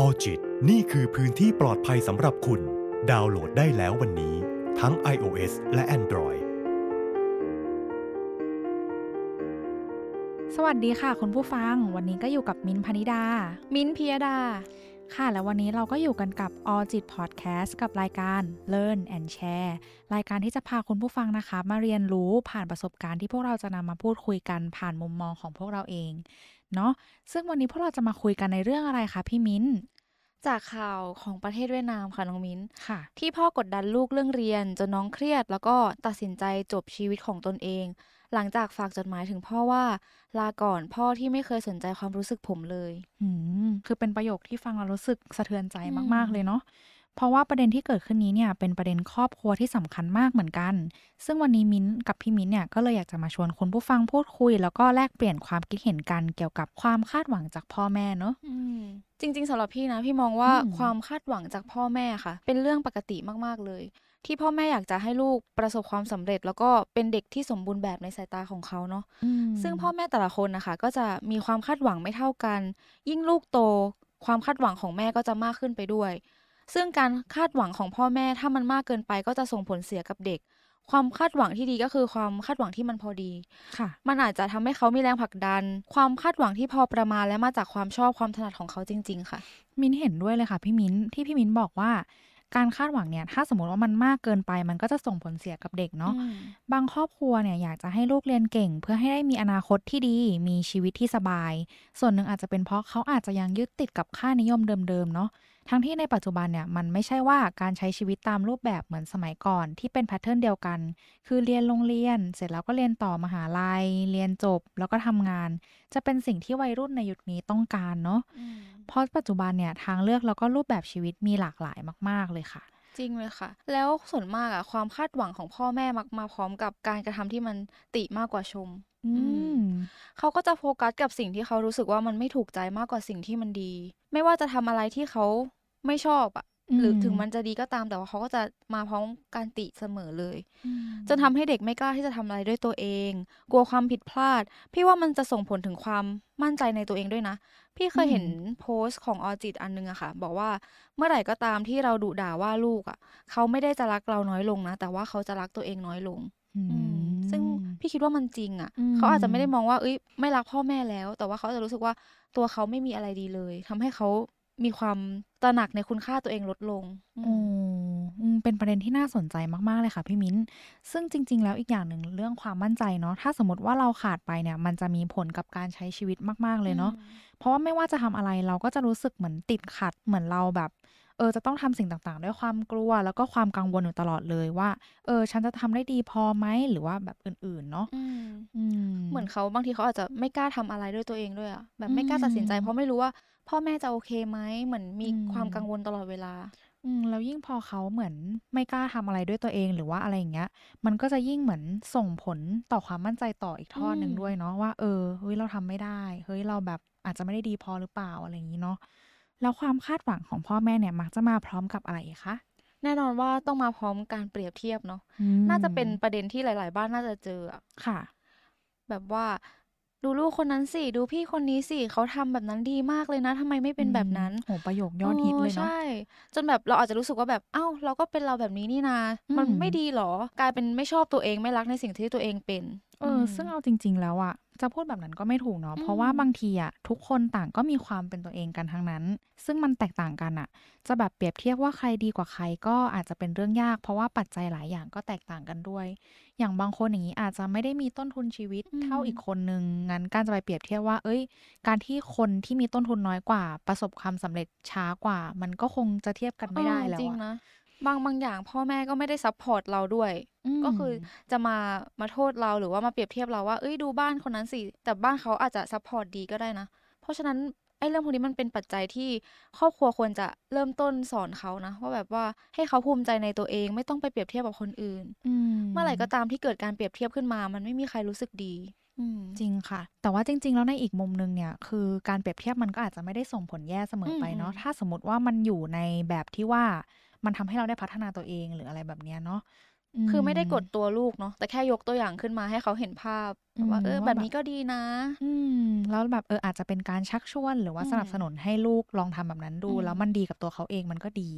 ออจิตนี่คือพื้นที่ปลอดภัยสำหรับคุณ ดาวน์โหลดได้แล้ววันนี้ ทั้ง iOS และ Android สวัสดีค่ะ คุณผู้ฟัง วันนี้ก็อยู่กับมิ้นท์พนิดา มิ้นท์พิยดา ค่ะ แล้ววันนี้เราก็อยู่กันกับ All จิต Podcast กับรายการ Learn and Share รายการที่จะพาคุณผู้ฟังนะคะ มาเรียนรู้ผ่านประสบการณ์ที่พวกเราจะนำมาพูดคุยกันผ่านมุมมองของพวกเราเอง เนาะซึ่งวันนี้พวกเราจะมาคุยกันในเรื่องอะไรคะพี่มิ้นท์จากข่าวของประเทศเวียดนามค่ะน้องมิ้นค่ะ ที่พ่อกดดันลูกเรื่องเรียนจนน้องเครียด แล้วก็ตัดสินใจจบชีวิตของตนเอง หลังจากฝากจดหมายถึงพ่อว่า ลาก่อนพ่อที่ไม่เคยสนใจความรู้สึกผมเลย อืมคือเป็นประโยคที่ฟังแล้วรู้สึกสะเทือนใจอืมมากๆเลยเนาะ เพราะว่าประเด็นที่เกิดขึ้นนี้เนี่ยเป็นประเด็นครอบครัวที่สำคัญมากเหมือนกัน ซึ่งวันนี้มิ้นท์กับพี่มิ้นท์เนี่ยก็เลยอยากจะมาชวนคุณผู้ฟังพูดคุย แล้วก็แลกเปลี่ยนความคิดเห็นกันเกี่ยวกับความคาดหวังจากพ่อแม่เนาะอืมจริง ๆสำหรับพี่นะพี่มองว่าอืมความคาดหวังจากพ่อแม่ค่ะ เป็นเรื่องปกติมากๆเลย ที่พ่อแม่อยากจะให้ลูกประสบความสำเร็จ แล้วก็เป็นเด็กที่สมบูรณ์แบบในสายตาของเขาเนาะซึ่งพ่อแม่แต่ละคนนะคะ ก็จะมีความคาดหวังไม่เท่ากัน ยิ่งลูกโต ความคาดหวังของแม่ก็จะมากขึ้นไปด้วย ซึ่งการคาดหวังของพ่อแม่ถ้ามันมากเกินไปก็จะส่งผลเสียกับเด็ก ความคาดหวังที่ดีก็คือความคาดหวังที่มันพอดีค่ะ มันอาจจะทำให้เขามีแรงผลักดัน ความคาดหวังที่พอประมาณและมาจากความชอบความถนัดของเขาจริง ๆ ค่ะ มิ้นท์เห็นด้วยเลยค่ะพี่มิ้นท์ที่พี่มิ้นท์บอกว่าการคาดหวังเนี่ยถ้าสมมติว่ามันมากเกินไป มันก็จะส่งผลเสียกับเด็กเนาะอืมบางครอบครัวเนี่ยอยากจะให้ลูกเรียนเก่ง เพื่อให้ได้มีอนาคตที่ดี มีชีวิตที่สบาย ส่วนหนึ่งอาจจะเป็นเพราะเขาอาจจะยังยึดติดกับค่านิยมเดิมๆเนาะ ทั้งที่ในปัจจุบันเนี่ยมันไม่ใช่ว่าการใช้ชีวิตตามรูปแบบเหมือนสมัยก่อนที่เป็นแพทเทิร์นเดียวกัน คือเรียนโรงเรียน เสร็จแล้วก็เรียนต่อมหาลัย เรียนจบแล้วก็ทำงาน จะเป็นสิ่งที่วัยรุ่นในยุคนี้ต้องการเนาะเพราะปัจจุบันเนี่ยทางเลือกแล้วก็รูปแบบชีวิตมีหลากหลายมาก ๆเลยค่ะจริงเลยค่ะ แล้วส่วนมากอะความคาดหวังของพ่อแม่มักมาพร้อมกับการกระทำที่มันติมากกว่าชมอือืมเขาก็จะโฟกัสกับสิ่งที่เขารู้สึกว่ามันไม่ถูกใจมากกว่าสิ่งที่มันดี ไม่ว่าจะทำอะไรที่เขา ไม่ชอบอะอืมหรือถึงมันจะดีก็ตามแต่ว่าเขาก็จะมาพร้อมการติเสมอเลยจนทำให้เด็กไม่กล้าที่จะทำอะไรด้วยตัวเอง กลัวความผิดพลาด พี่ว่ามันจะส่งผลถึงความมั่นใจในตัวเองด้วยนะ พี่เคยเห็นโพสต์ของออจิตอันนึงอะค่ะ บอกว่าเมื่อไหร่ก็ตามที่เราดุด่าว่าลูกอะเขาไม่ได้จะรักเราน้อยลงนะ แต่ว่าเขาจะรักตัวเองน้อยลงอืมอืมซึ่งพี่คิดว่ามันจริงอะอืมเขาอาจจะไม่ได้มองว่าเอ้ยไม่รักพ่อแม่แล้ว แต่ว่าเขาจะรู้สึกว่าตัวเขาไม่มีอะไรดีเลยทำให้เขา มีความตระหนักในคุณค่าตัวเองลดลงอืมโอ้อืมเป็นประเด็นที่น่าสนใจมากๆเลยค่ะพี่มิ้น ซึ่งจริง ๆ แล้วอีกอย่างหนึ่งเรื่องความมั่นใจเนาะ ถ้าสมมติว่าเราขาดไปเนี่ย มันจะมีผลกับการใช้ชีวิตมากๆเลยเนาะ เพราะว่าไม่ว่าจะทำอะไรเราก็จะรู้สึกเหมือนติดขัด เหมือนเราแบบ เออ จะต้องทำสิ่งต่างๆ ด้วยความกลัว แล้วก็ความกังวลอยู่ตลอดเลยว่า เออ ฉันจะทำได้ดีพอไหม หรือว่าแบบอื่นๆ เนาะอืมอืมเหมือนเขาบางทีเขาอาจจะไม่กล้าทำอะไรด้วยตัวเองด้วยอะแบบไม่กล้าอืมตัดสินใจ เพราะไม่รู้ว่า พ่อแม่จะโอเคไหมเหมือนมีอืมความกังวลตลอดเวลา อืมแล้วยิ่งพอเขาเหมือนไม่กล้าทำอะไรด้วยตัวเองหรือว่าอะไรอย่างเงี้ย มันก็จะยิ่งเหมือนส่งผลต่อความมั่นใจต่ออีกทอดหนึ่งอืมด้วยเนาะว่าเออเฮ้ยเราทำไม่ได้เฮ้ยเราแบบอาจจะไม่ได้ดีพอหรือเปล่าอะไรอย่างนี้เนาะแล้วความคาดหวังของพ่อแม่เนี่ยมักจะมาพร้อมกับอะไรคะแน่นอนว่าต้องมาพร้อมการเปรียบเทียบเนาะอืมน่าจะเป็นประเด็นที่หลาย ๆ บ้านน่าจะเจออะค่ะ แบบว่า ดูลูกคนนั้นสิ ดูพี่คนนี้สิ เขาทำแบบนั้นดีมากเลยนะทำไมไม่เป็นแบบนั้นโหประโยคยอดฮิตเลยเนาะใช่ จนแบบเราอาจจะรู้สึกว่าแบบ เอ้า เราก็เป็นเราแบบนี้นี่นา มันอืมไม่ดีหรอ กลายเป็นไม่ชอบตัวเองไม่รักในสิ่งที่ตัวเองเป็น เอออซึ่งเอาจริง ๆ แล้วอะจะพูดแบบนั้นก็ไม่ถูกเนาะอืมเพราะว่าบางทีอะทุกคนต่างก็มีความเป็นตัวเองกันทั้งนั้น ซึ่งมันแตกต่างกันอะจะแบบเปรียบเทียบว่าใครดีกว่าใครก็อาจจะเป็นเรื่องยาก เพราะว่าปัจจัยหลายอย่างก็แตกต่างกันด้วย อย่างบางคนอย่างนี้อาจจะไม่ได้มีต้นทุนชีวิตอืมเท่าอีกคนนึงงั้นการจะไปเปรียบเทียบว่า เอ้ย การที่คนที่มีต้นทุนน้อยกว่า ประสบความสำเร็จช้ากว่า มันก็คงจะเทียบกันไม่ได้เออแล้วจริงอะนะ บางบางอย่างพ่อแม่ก็ไม่ได้ support เราด้วยมก็คือจะมามาโทษเราหรือว่ามาเปรียบเทียบเราว่า เอ้ยดูบ้านคนนั้นสิ แต่บ้านเขาอาจจะ support ดีก็ได้นะ เพราะฉะนั้นไอ้เรื่องพวกนี้มันเป็นปัจจัยที่ครอบครัวควรจะเริ่มต้นสอนเขานะว่าแบบว่าให้เขาภูมิใจในตัวเองไม่ต้องไปเปรียบเทียบกับคนอื่นอืเมื่อไหร่ก็ตามที่เกิดการเปรียบเทียบขึ้นมา มันไม่มีใครรู้สึกดีอืมจริงค่ะ แต่ว่าจริง ๆ แล้วในอีกมุมหนึงเนี่ย คือการเปรียบเทียบมันก็อาจจะไม่ได้ส่งผลแย่เสมอไปเนาะอืมถ้าสมมติว่ามันอยู่ในแบบที่ว่า มันทำให้เราได้พัฒนาตัวเองหรืออะไรแบบเนี้ยเนาะคือไม่ได้กดตัวลูกเนาะแต่แค่ยกตัวอย่างขึ้นมาให้เขาเห็นภาพว่าเออแบบนี้ก็ดีนะ อืมแล้วแบบเอออาจจะเป็นการชักชวนหรือว่าสนับสนุนให้ลูกลองทำแบบนั้นดู แล้วมันดีกับตัวเขาเองมันก็ดี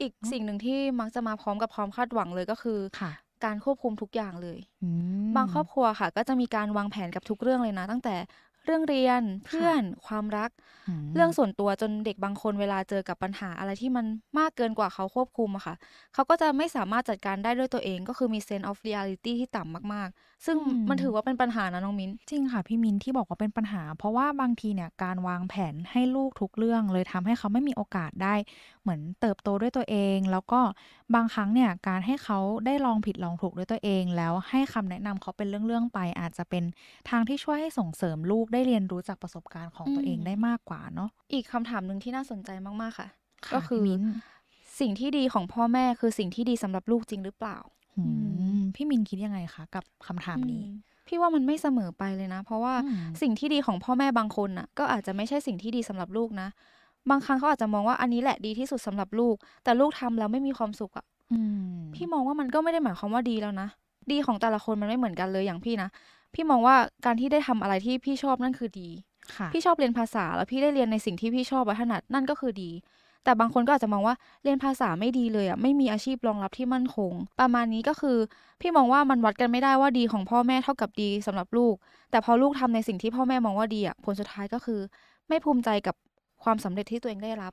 อีกสิ่งหนึ่งที่มักจะมาพร้อมกับความคาดหวังเลยก็คือค่ะ การควบคุมทุกอย่างเลยอืมบางครอบครัวค่ะ ก็จะมีการวางแผนกับทุกเรื่องเลยนะ ตั้งแต่ เรื่องเรียนเพื่อนความรักมเรื่องส่วนตัวจนเด็กบางคนเวลาเจอกับปัญหาอะไรที่มันมากเกินกว่าเขาควบคุมอะค่ะ เขาก็จะไม่สามารถจัดการได้ด้วยตัวเอง ก็คือมี sense of reality ที่ต่ำมากๆ ซึ่งมันถือว่าเป็นปัญหานะน้องมิ้น จริงค่ะพี่มินที่บอกว่าเป็นปัญหา เพราะว่าบางทีเนี่ยการวางแผนให้ลูกทุกเรื่อง เลยทำให้เขาไม่มีโอกาสได้เหมือนเติบโตด้วยตัวเอง แล้วก็บางครั้งเนี่ยการให้เขาได้ลองผิดลองถูกด้วยตัวเอง แล้วให้คำแนะนำเขาเป็นเรื่องๆไปอาจจะเป็นทางที่ช่วยให้ส่งเสริมลูกได้เรียนรู้จากประสบการณ์ของตัวเองอืมได้มากกว่าเนาะอีกคำถามหนึ่งที่น่าสนใจมากๆค่ะค่ะก็คือพี่มิ้นสิ่งที่ดีของพ่อแม่คือสิ่งที่ดีสำหรับลูกจริงหรือเปล่าอืมพี่มินคิดยังไงคะกับคำถามนี้อืมพี่ว่ามันไม่เสมอไปเลยนะ เพราะว่าอืมสิ่งที่ดีของพ่อแม่บางคนน่ะ ก็อาจจะไม่ใช่สิ่งที่ดีสำหรับลูกนะ บางครั้งเขาอาจจะมองว่าอันนี้แหละดีที่สุดสำหรับลูก แต่ลูกทำแล้วไม่มีความสุขอะอืมพี่มองว่ามันก็ไม่ได้หมายความว่าดีแล้วนะดีของแต่ละคนมันไม่เหมือนกันเลยอย่างพี่นะ พี่มองว่าการที่ได้ทำอะไรที่พี่ชอบนั่นคือดีค่ะพี่ชอบเรียนภาษาแล้วพี่ได้เรียนในสิ่งที่พี่ชอบและถนัดนั่นก็คือดี แต่บางคนก็อาจจะมองว่าเรียนภาษาไม่ดีเลยอะไม่มีอาชีพรองรับที่มั่นคง ประมาณนี้ก็คือ พี่มองว่ามันวัดกันไม่ได้ว่าดีของพ่อแม่เท่ากับดีสำหรับลูก แต่พอลูกทำในสิ่งที่พ่อแม่มองว่าดีอะผลสุดท้ายก็คือ ไม่ภูมิใจกับความสำเร็จที่ตัวเองได้รับ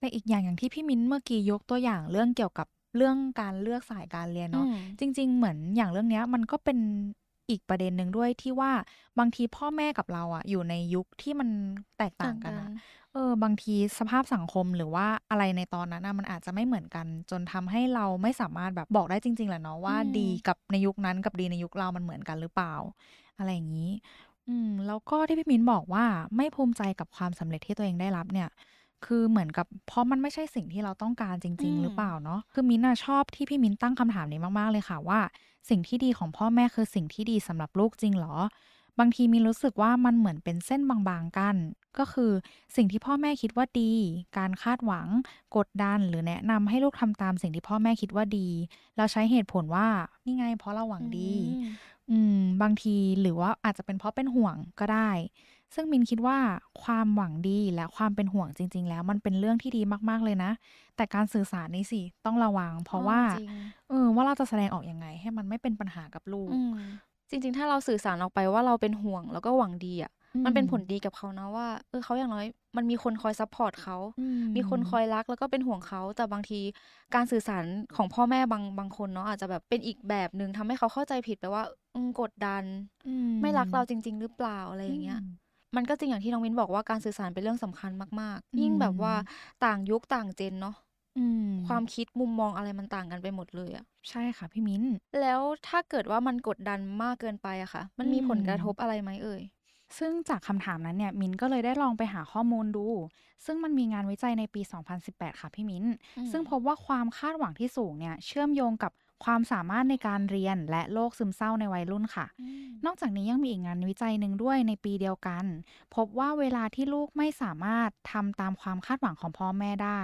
แต่อีกอย่างอย่างที่พี่มิ้นเมื่อกี้ยกตัวอย่างเรื่องเกี่ยวกับเรื่องการเลือกสายการเรียนเนาะอืมจริง ๆ เหมือนอย่างเรื่องเนี้ยมันก็เป็น อีกประเด็นหนึ่งด้วยที่ว่าบางทีพ่อแม่กับเราอะอยู่ในยุคที่มันแตกต่างกันอะเออบางทีสภาพสังคมหรือว่าอะไรในตอนนั้นอะมันอาจจะไม่เหมือนกัน จนทำให้เราไม่สามารถแบบบอกได้จริง ๆแหละเนาะว่าอืมดีกับในยุคนั้นกับดีในยุคเรามันเหมือนกันหรือเปล่า อะไรอย่างนี้ อืมแล้วก็ที่พี่มิ้นบอกว่าไม่ภูมิใจกับความสำเร็จที่ตัวเองได้รับเนี่ย คือเหมือนกับเพราะมันไม่ใช่สิ่งที่เราต้องการจริงอืๆมหรือเปล่าเนาะคือมิ้นท์อะชอบที่พี่มิ้นตั้งคำถามนี้มากๆเลยค่ะว่า สิ่งที่ดีของพ่อแม่คือสิ่งที่ดีสำหรับลูกจริงเหรอ บางทีมิ้นรู้สึกว่ามันเหมือนเป็นเส้นบางๆกัน ก็คือสิ่งที่พ่อแม่คิดว่าดี การคาดหวัง กดดันหรือแนะนำให้ลูกทำตามสิ่งที่พ่อแม่คิดว่าดี แล้วใช้เหตุผลว่านี่ไงเพราะเราหวังดี อืมอืมบางทีหรือว่าอาจจะเป็นเพราะเป็นห่วงก็ได้ ซึ่งมินคิดว่าความหวังดีและความเป็นห่วงจริง ๆ แล้วมันเป็นเรื่องที่ดีมากๆเลยนะ แต่การสื่อสารนี่สิ ต้องระวัง เพราะว่าจริงเออว่าเราจะแสดงออกยังไง ให้มันไม่เป็นปัญหากับลูกอืมจริง ๆ ถ้าเราสื่อสารออกไปว่าเราเป็นห่วงแล้วก็หวังดีอะมันเป็นผลดีกับเขานะว่าเออเขาอย่างน้อยมันมีคนคอย support เขาอืมีคนคอยรักแล้วก็เป็นห่วงเขา แต่บางทีการสื่อสารของพ่อแม่บางบางคนเนาะอาจจะแบบเป็นอีกแบบหนึ่งทำให้เขาเข้าใจผิดไปว่าอืมกดดันอืไม่รักเราจริง ๆ หรือเปล่าอะไรอย่างเงี้ย มันก็จริงอย่างที่น้องวินบอกว่าการสื่อสารเป็นเรื่องสำคัญมากอืมๆยิ่งแบบว่าต่างยุคต่างเจนเนาะอืมความคิดมุมมองอะไรมันต่างกันไปหมดเลยอะใช่ค่ะพี่มิ้น แล้วถ้าเกิดว่ามันกดดันมากเกินไปอะค่ะ มันมีอืมผลกระทบอะไรไหมเอ่ยซึ่งจากคำถามนั้นเนี่ยมินก็เลยได้ลองไปหาข้อมูลดู ซึ่งมันมีงานวิจัยในปี 2018 ค่ะพี่มิ้นอืมซึ่งพบว่าความคาดหวังที่สูงเนี่ยเชื่อมโยงกับ ความสามารถในการเรียนและโรคซึมเศร้าในวัยรุ่นค่ะ นอกจากนี้ยังมีอีกงานวิจัยหนึ่งด้วยในปีเดียวกัน พบว่าเวลาที่ลูกไม่สามารถทำตามความคาดหวังของพ่อแม่ได้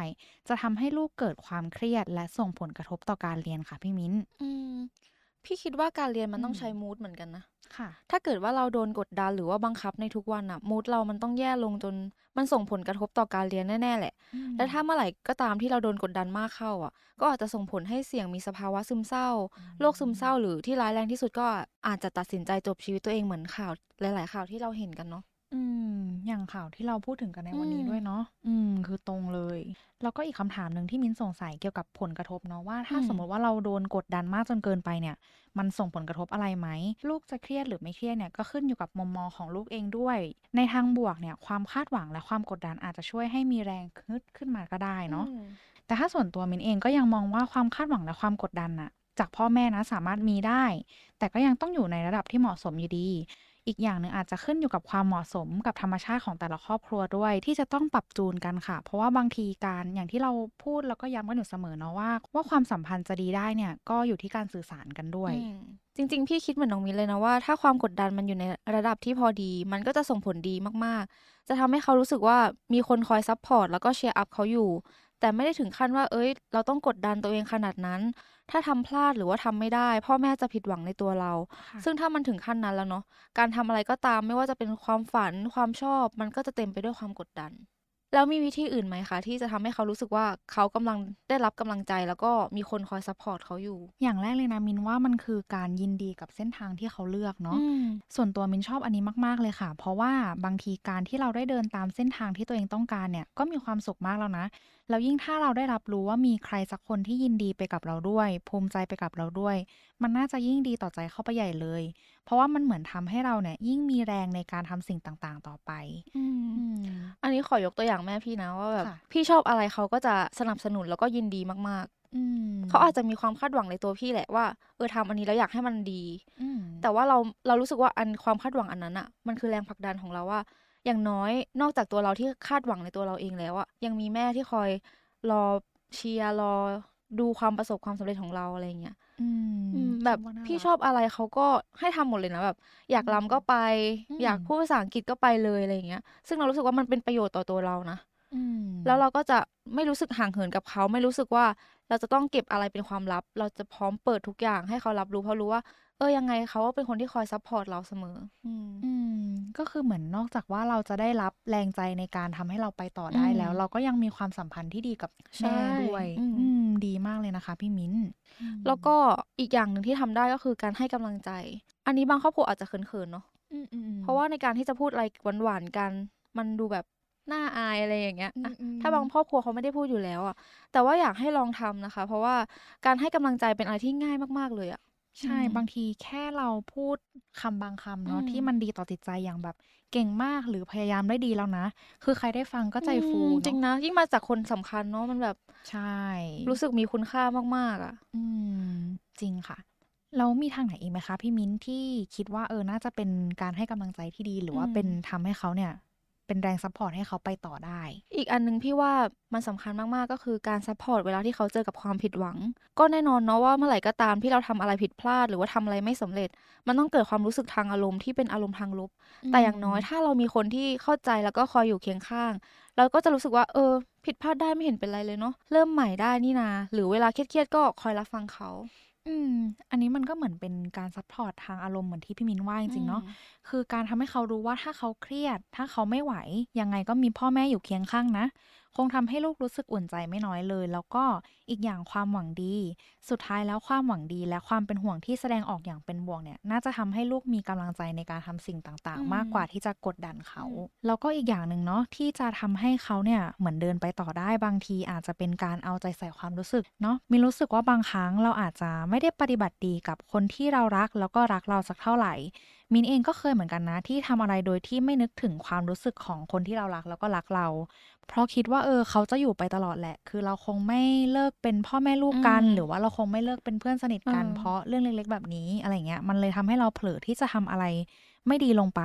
จะทำให้ลูกเกิดความเครียด และส่งผลกระทบต่อการเรียนค่ะพี่มิ้นอืมพี่คิดว่าการเรียนมันต้องอืมใช้มูดเหมือนกันนะค่ะ ถ้าเกิดว่าเราโดนกดดันหรือว่าบังคับในทุกวันอะมูดเรามันต้องแย่ลงจนมันส่งผลกระทบต่อการเรียนแน่ๆแหละ และถ้าเมื่อไหร่ก็ตามที่เราโดนกดดันมากเข้าอะ ก็อาจจะส่งผลให้เสี่ยงมีสภาวะซึมเศร้า โรคซึมเศร้าหรือที่ร้ายแรงที่สุดก็อาจจะตัดสินใจจบชีวิตตัวเองเหมือนข่าวหลาย ๆ ข่าวที่เราเห็นกันเนาะ อืม อย่างข่าวที่เราพูดถึงกันในวันนี้อืม ด้วยเนาะ อืม คือตรงเลย แล้วก็อีกคำถามหนึ่งที่มิ้นสงสัยเกี่ยวกับผลกระทบเนาะว่า ถ้าอืมสมมติว่าเราโดนกดดันมากจนเกินไปเนี่ย มันส่งผลกระทบอะไรไหม ลูกจะเครียดหรือไม่เครียดเนี่ยก็ขึ้นอยู่กับมุมมองของลูกเองด้วย ในทางบวกเนี่ย ความคาดหวังและความกดดันอาจจะช่วยให้มีแรงขึ้นขึ้นมาก็ได้เนาะอืมแต่ถ้าส่วนตัวมินเองก็ยังมองว่าความคาดหวังและความกดดันน่ะ จากพ่อแม่นะสามารถมีได้ แต่ก็ยังต้องอยู่ในระดับที่เหมาะสมอยู่ดี อีกอย่างหนึ่งอาจจะขึ้นอยู่กับความเหมาะสมกับธรรมชาติของแต่ละครอบครัวด้วย ที่จะต้องปรับจูนกันค่ะ เพราะว่าบางทีการอย่างที่เราพูดแล้วก็ย้ำกันอยู่เสมอเนาะว่า ว่าความสัมพันธ์จะดีได้เนี่ยก็อยู่ที่การสื่อสารกันด้วยจริงๆ พี่คิดเหมือนน้องมิ้นเลยนะว่าถ้าความกดดันมันอยู่ในระดับที่พอดี มันก็จะส่งผลดีมากๆ จะทำให้เขารู้สึกว่ามีคนคอย support แล้วก็ cheer up เขาอยู่ แต่ไม่ได้ถึงขั้นว่า เอ้ย เราต้องกดดันตัวเองขนาดนั้น ถ้าทำพลาดหรือว่าทำไม่ได้ พ่อแม่จะผิดหวังในตัวเรา ซึ่งถ้ามันถึงขั้นนั้นแล้วเนาะ การทำอะไรก็ตามไม่ว่าจะเป็นความฝัน ความชอบ มันก็จะเต็มไปด้วยความกดดัน แล้วมีวิธีอื่นไหมคะ ที่จะทำให้เขารู้สึกว่าเขากำลังได้รับกำลังใจ แล้วก็มีคนคอย support เขาอยู่ อย่างแรกเลยนะมินว่ามันคือการยินดีกับเส้นทางที่เขาเลือกเนาะ ส่วนตัวมินชอบอันนี้มาก ๆเลยค่ะ เพราะว่าบางทีการที่เราได้เดินตามเส้นทางที่ตัวเองต้องการเนี่ย ก็มีความสุขมากแล้วนะแล้วยิ่งถ้าเราได้รับรู้ว่ามีใครสักคนที่ยินดีไปกับเราด้วย ภูมิใจไปกับเราด้วย มันน่าจะยิ่งดีต่อใจเข้าไปใหญ่เลย เพราะว่ามันเหมือนทำให้เราเนี่ยยิ่งมีแรงในการทำสิ่งต่างๆ ต่อไปอันนี้ขอยกตัวอย่างแม่พี่นะว่าแบบพี่ชอบอะไรเขาก็จะสนับสนุนแล้วก็ยินดีมากๆเขาอาจจะมีความคาดหวังในตัวพี่แหละว่าเออทำอันนี้แล้วอยากให้มันดีแต่ว่าเราเรารู้สึกว่าอันความคาดหวังอันนั้นอะมันคือแรงผลักดันของเราว่า อย่างน้อยนอกจากตัวเราที่คาดหวังในตัวเราเองแล้วอะยังมีแม่ที่คอยรอเชียร์รอดูความประสบความสำเร็จของเราอะไรเงี้ยแบบพี่ชอบอะไรเขาก็ให้ทำหมดเลยนะแบบ อยากรำก็ไป อยากพูดภาษาอังกฤษก็ไปเลยอะไรเงี้ย ซึ่งเรารู้สึกว่ามันเป็นประโยชน์ต่อตัวเรานะ แล้วเราก็จะไม่รู้สึกห่างเหินกับเขา ไม่รู้สึกว่าเราจะต้องเก็บอะไรเป็นความลับ เราจะพร้อมเปิดทุกอย่างให้เขารับรู้เพราะรู้ว่า เออยังไงเขาก็เป็นคนที่คอย support เราเสมอ อืมก็คือเหมือนนอกจากว่าเราจะได้รับแรงใจในการทำให้เราไปต่อได้แล้ว เราก็ยังมีความสัมพันธ์ที่ดีกับแม่ด้วยอืมดีมากเลยนะคะ พี่มิ้น แล้วก็อีกอย่างหนึ่งที่ทำได้ก็คือการให้กำลังใจ อันนี้บางครอบครัวอาจจะเขินๆเนาะเพราะว่าในการที่จะพูดอะไรหวานๆกัน มันดูแบบ น่าอายอะไรอย่างเงี้ยถ้าบางครอบครัวเขาไม่ได้พูดอยู่แล้วอะ แต่ว่าอยากให้ลองทำนะคะ เพราะว่าการให้กำลังใจเป็นอะไรที่ง่ายมาก ๆ เลยอะใช่บางทีแค่เราพูดคำบางคำเนาะที่มันดีต่อจิตใจอย่างแบบเก่งมากหรือพยายามได้ดีแล้วนะ คือใครได้ฟังก็ใจฟูจริงนะยิ่งมาจากคนสำคัญเนาะมันแบบใช่ รู้สึกมีคุณค่ามากๆอะ อืม จริงค่ะแล้วมีทางไหนอีกไหมคะพี่มิ้นที่คิดว่าเออน่าจะเป็นการให้กำลังใจที่ดีหรือว่าเป็นทำให้เขาเนี่ย เป็นแรง support ให้เขาไปต่อได้ อีกอันนึงพี่ว่ามันสำคัญมาก ๆ ก็คือการ support เวลาที่เขาเจอกับความผิดหวัง ก็แน่นอนเนาะว่าเมื่อไหร่ก็ตามที่เราทำอะไรผิดพลาด หรือว่าทำอะไรไม่สำเร็จ มันต้องเกิดความรู้สึกทางอารมณ์ที่เป็นอารมณ์ทางลบ แต่อย่างน้อยถ้าเรามีคนที่เข้าใจแล้วก็คอยอยู่เคียงข้าง เราก็จะรู้สึกว่าเออ ผิดพลาดได้ไม่เห็นเป็นไรเลยเนาะเริ่มใหม่ได้นี่นา หรือเวลาเครียดๆก็คอยรับฟังเขา อืม อันนี้มันก็เหมือนเป็นการ support ทางอารมณ์เหมือนที่พี่มินว่าจริงๆเนาะ คือการทำให้เขารู้ว่าถ้าเขาเครียด ถ้าเขาไม่ไหว ยังไงก็มีพ่อแม่อยู่เคียงข้างนะ คงทำให้ลูกรู้สึกอุ่นใจไม่น้อยเลย แล้วก็อีกอย่างความหวังดี สุดท้ายแล้วความหวังดีและความเป็นห่วงที่แสดงออกอย่างเป็นบวกเนี่ย น่าจะทำให้ลูกมีกำลังใจในการทำสิ่งต่างๆ มากกว่าที่จะกดดันเขา แล้วก็อีกอย่างหนึ่งเนาะที่จะทำให้เขาเนี่ยเหมือนเดินไปต่อได้บางทีอาจจะเป็นการเอาใจใส่ความรู้สึกเนาะมีรู้สึกว่าบางครั้งเราอาจจะไม่ได้ปฏิบัติดีกับคนที่เรารักแล้วก็รักเราสักเท่าไหร่มินเองก็เคยเหมือนกันนะ ที่ทำอะไรโดยที่ไม่นึกถึงความรู้สึกของคนที่เรารักแล้วก็รักเรา เพราะคิดว่าเออเขาจะอยู่ไปตลอดแหละ คือเราคงไม่เลิกเป็นพ่อแม่ลูกกัน หรือว่าเราคงไม่เลิกเป็นเพื่อนสนิทกัน เพราะเรื่องเล็กๆ แบบนี้อะไรเงี้ยมันเลยทำให้เราเผลอที่จะทำอะไรไม่ดีลงไป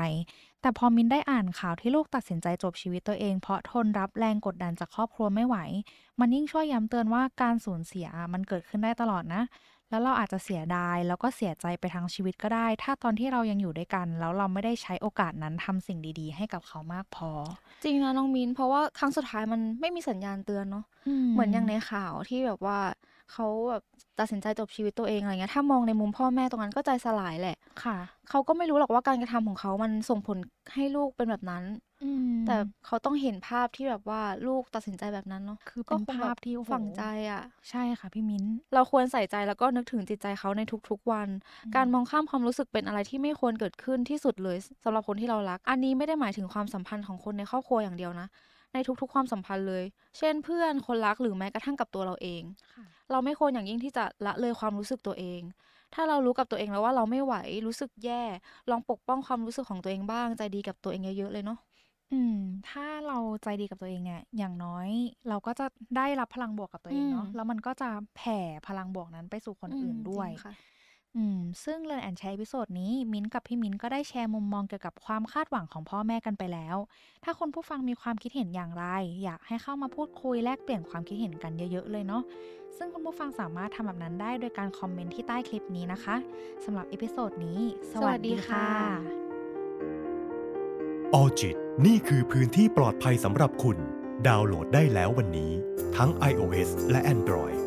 แต่พอมินได้อ่านข่าวที่ลูกตัดสินใจจบชีวิตตัวเอง เพราะทนรับแรงกดดันจากครอบครัวไม่ไหว มันยิ่งช่วยย้ำเตือนว่าการสูญเสียมันเกิดขึ้นได้ตลอดนะ แล้วเราอาจจะเสียดายแล้วก็เสียใจไปทั้งชีวิตก็ได้ ถ้าตอนที่เรายังอยู่ด้วยกัน แล้วเราไม่ได้ใช้โอกาสนั้นทำสิ่งดี ๆ ให้กับเขามากพอ จริงนะน้องมินเพราะว่าครั้งสุดท้ายมันไม่มีสัญญาณเตือนเนาะเหมือนอย่างในข่าวที่แบบว่า เขาแบบตัดสินใจจบชีวิตตัวเองอะไรเงี้ยถ้ามองในมุมพ่อแม่ตรงนั้นก็ใจสลายแหละค่ะเขาก็ไม่รู้หรอกว่าการกระทำของเขามันส่งผลให้ลูกเป็นแบบนั้นแต่เขาต้องเห็นภาพที่แบบว่าลูกตัดสินใจแบบนั้นเนาะคือเป็นภาพที่ฝังใจอะ ใช่ค่ะพี่มิ้น เราควรใส่ใจแล้วก็นึกถึงจิตใจเขาในทุกๆวัน การมองข้ามความรู้สึกเป็นอะไรที่ไม่ควรเกิดขึ้นที่สุดเลยสำหรับคนที่เรารัก อันนี้ไม่ได้หมายถึงความสัมพันธ์ของคนในครอบครัวอย่างเดียวนะ ในทุกๆความสัมพันธ์เลย เช่นเพื่อนคนรักหรือแม้กระทั่งกับตัวเราเอง เราไม่ควรอย่างยิ่งที่จะละเลยความรู้สึกตัวเอง ถ้าเรารู้กับตัวเองแล้วว่าเราไม่ไหวรู้สึกแย่ ลองปกป้องความรู้สึกของตัวเองบ้าง ใจดีกับตัวเองเยอะๆเลยเนาะอืม ถ้าเราใจดีกับตัวเองเนี่ย อย่างน้อย เราก็จะได้รับพลังบวกกับตัวเองเนาะแล้วมันก็จะแผ่พลังบวกนั้นไปสู่คนอื่นด้วย อืม ซึ่ง Learn and Share episode นี้ มิ้นกับพี่มิ้นก็ได้แชร์มุมมองเกี่ยวกับความคาดหวังของพ่อแม่กันไปแล้ว ถ้าคุณผู้ฟังมีความคิดเห็นอย่างไร อยากให้เข้ามาพูดคุยแลกเปลี่ยนความคิดเห็นกันเยอะๆเลยเนาะ ซึ่งคุณผู้ฟังสามารถทำแบบนั้นได้โดยการคอมเมนต์ที่ใต้คลิปนี้นะคะสำหรับ episode นี้ สวัสดีค่ะ Alljit นี่คือพื้นที่ปลอดภัยสำหรับคุณ ดาวน์โหลดได้แล้ววันนี้ ทั้ง iOS และ Android